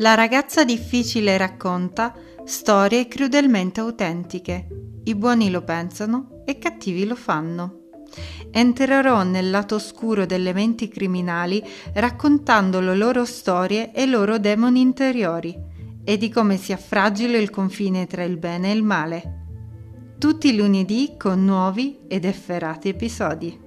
La ragazza difficile racconta storie crudelmente autentiche. I buoni lo pensano e i cattivi lo fanno. Entrerò nel lato oscuro delle menti criminali raccontando le loro storie e i loro demoni interiori e di come sia fragile il confine tra il bene e il male. Tutti i lunedì con nuovi ed efferati episodi.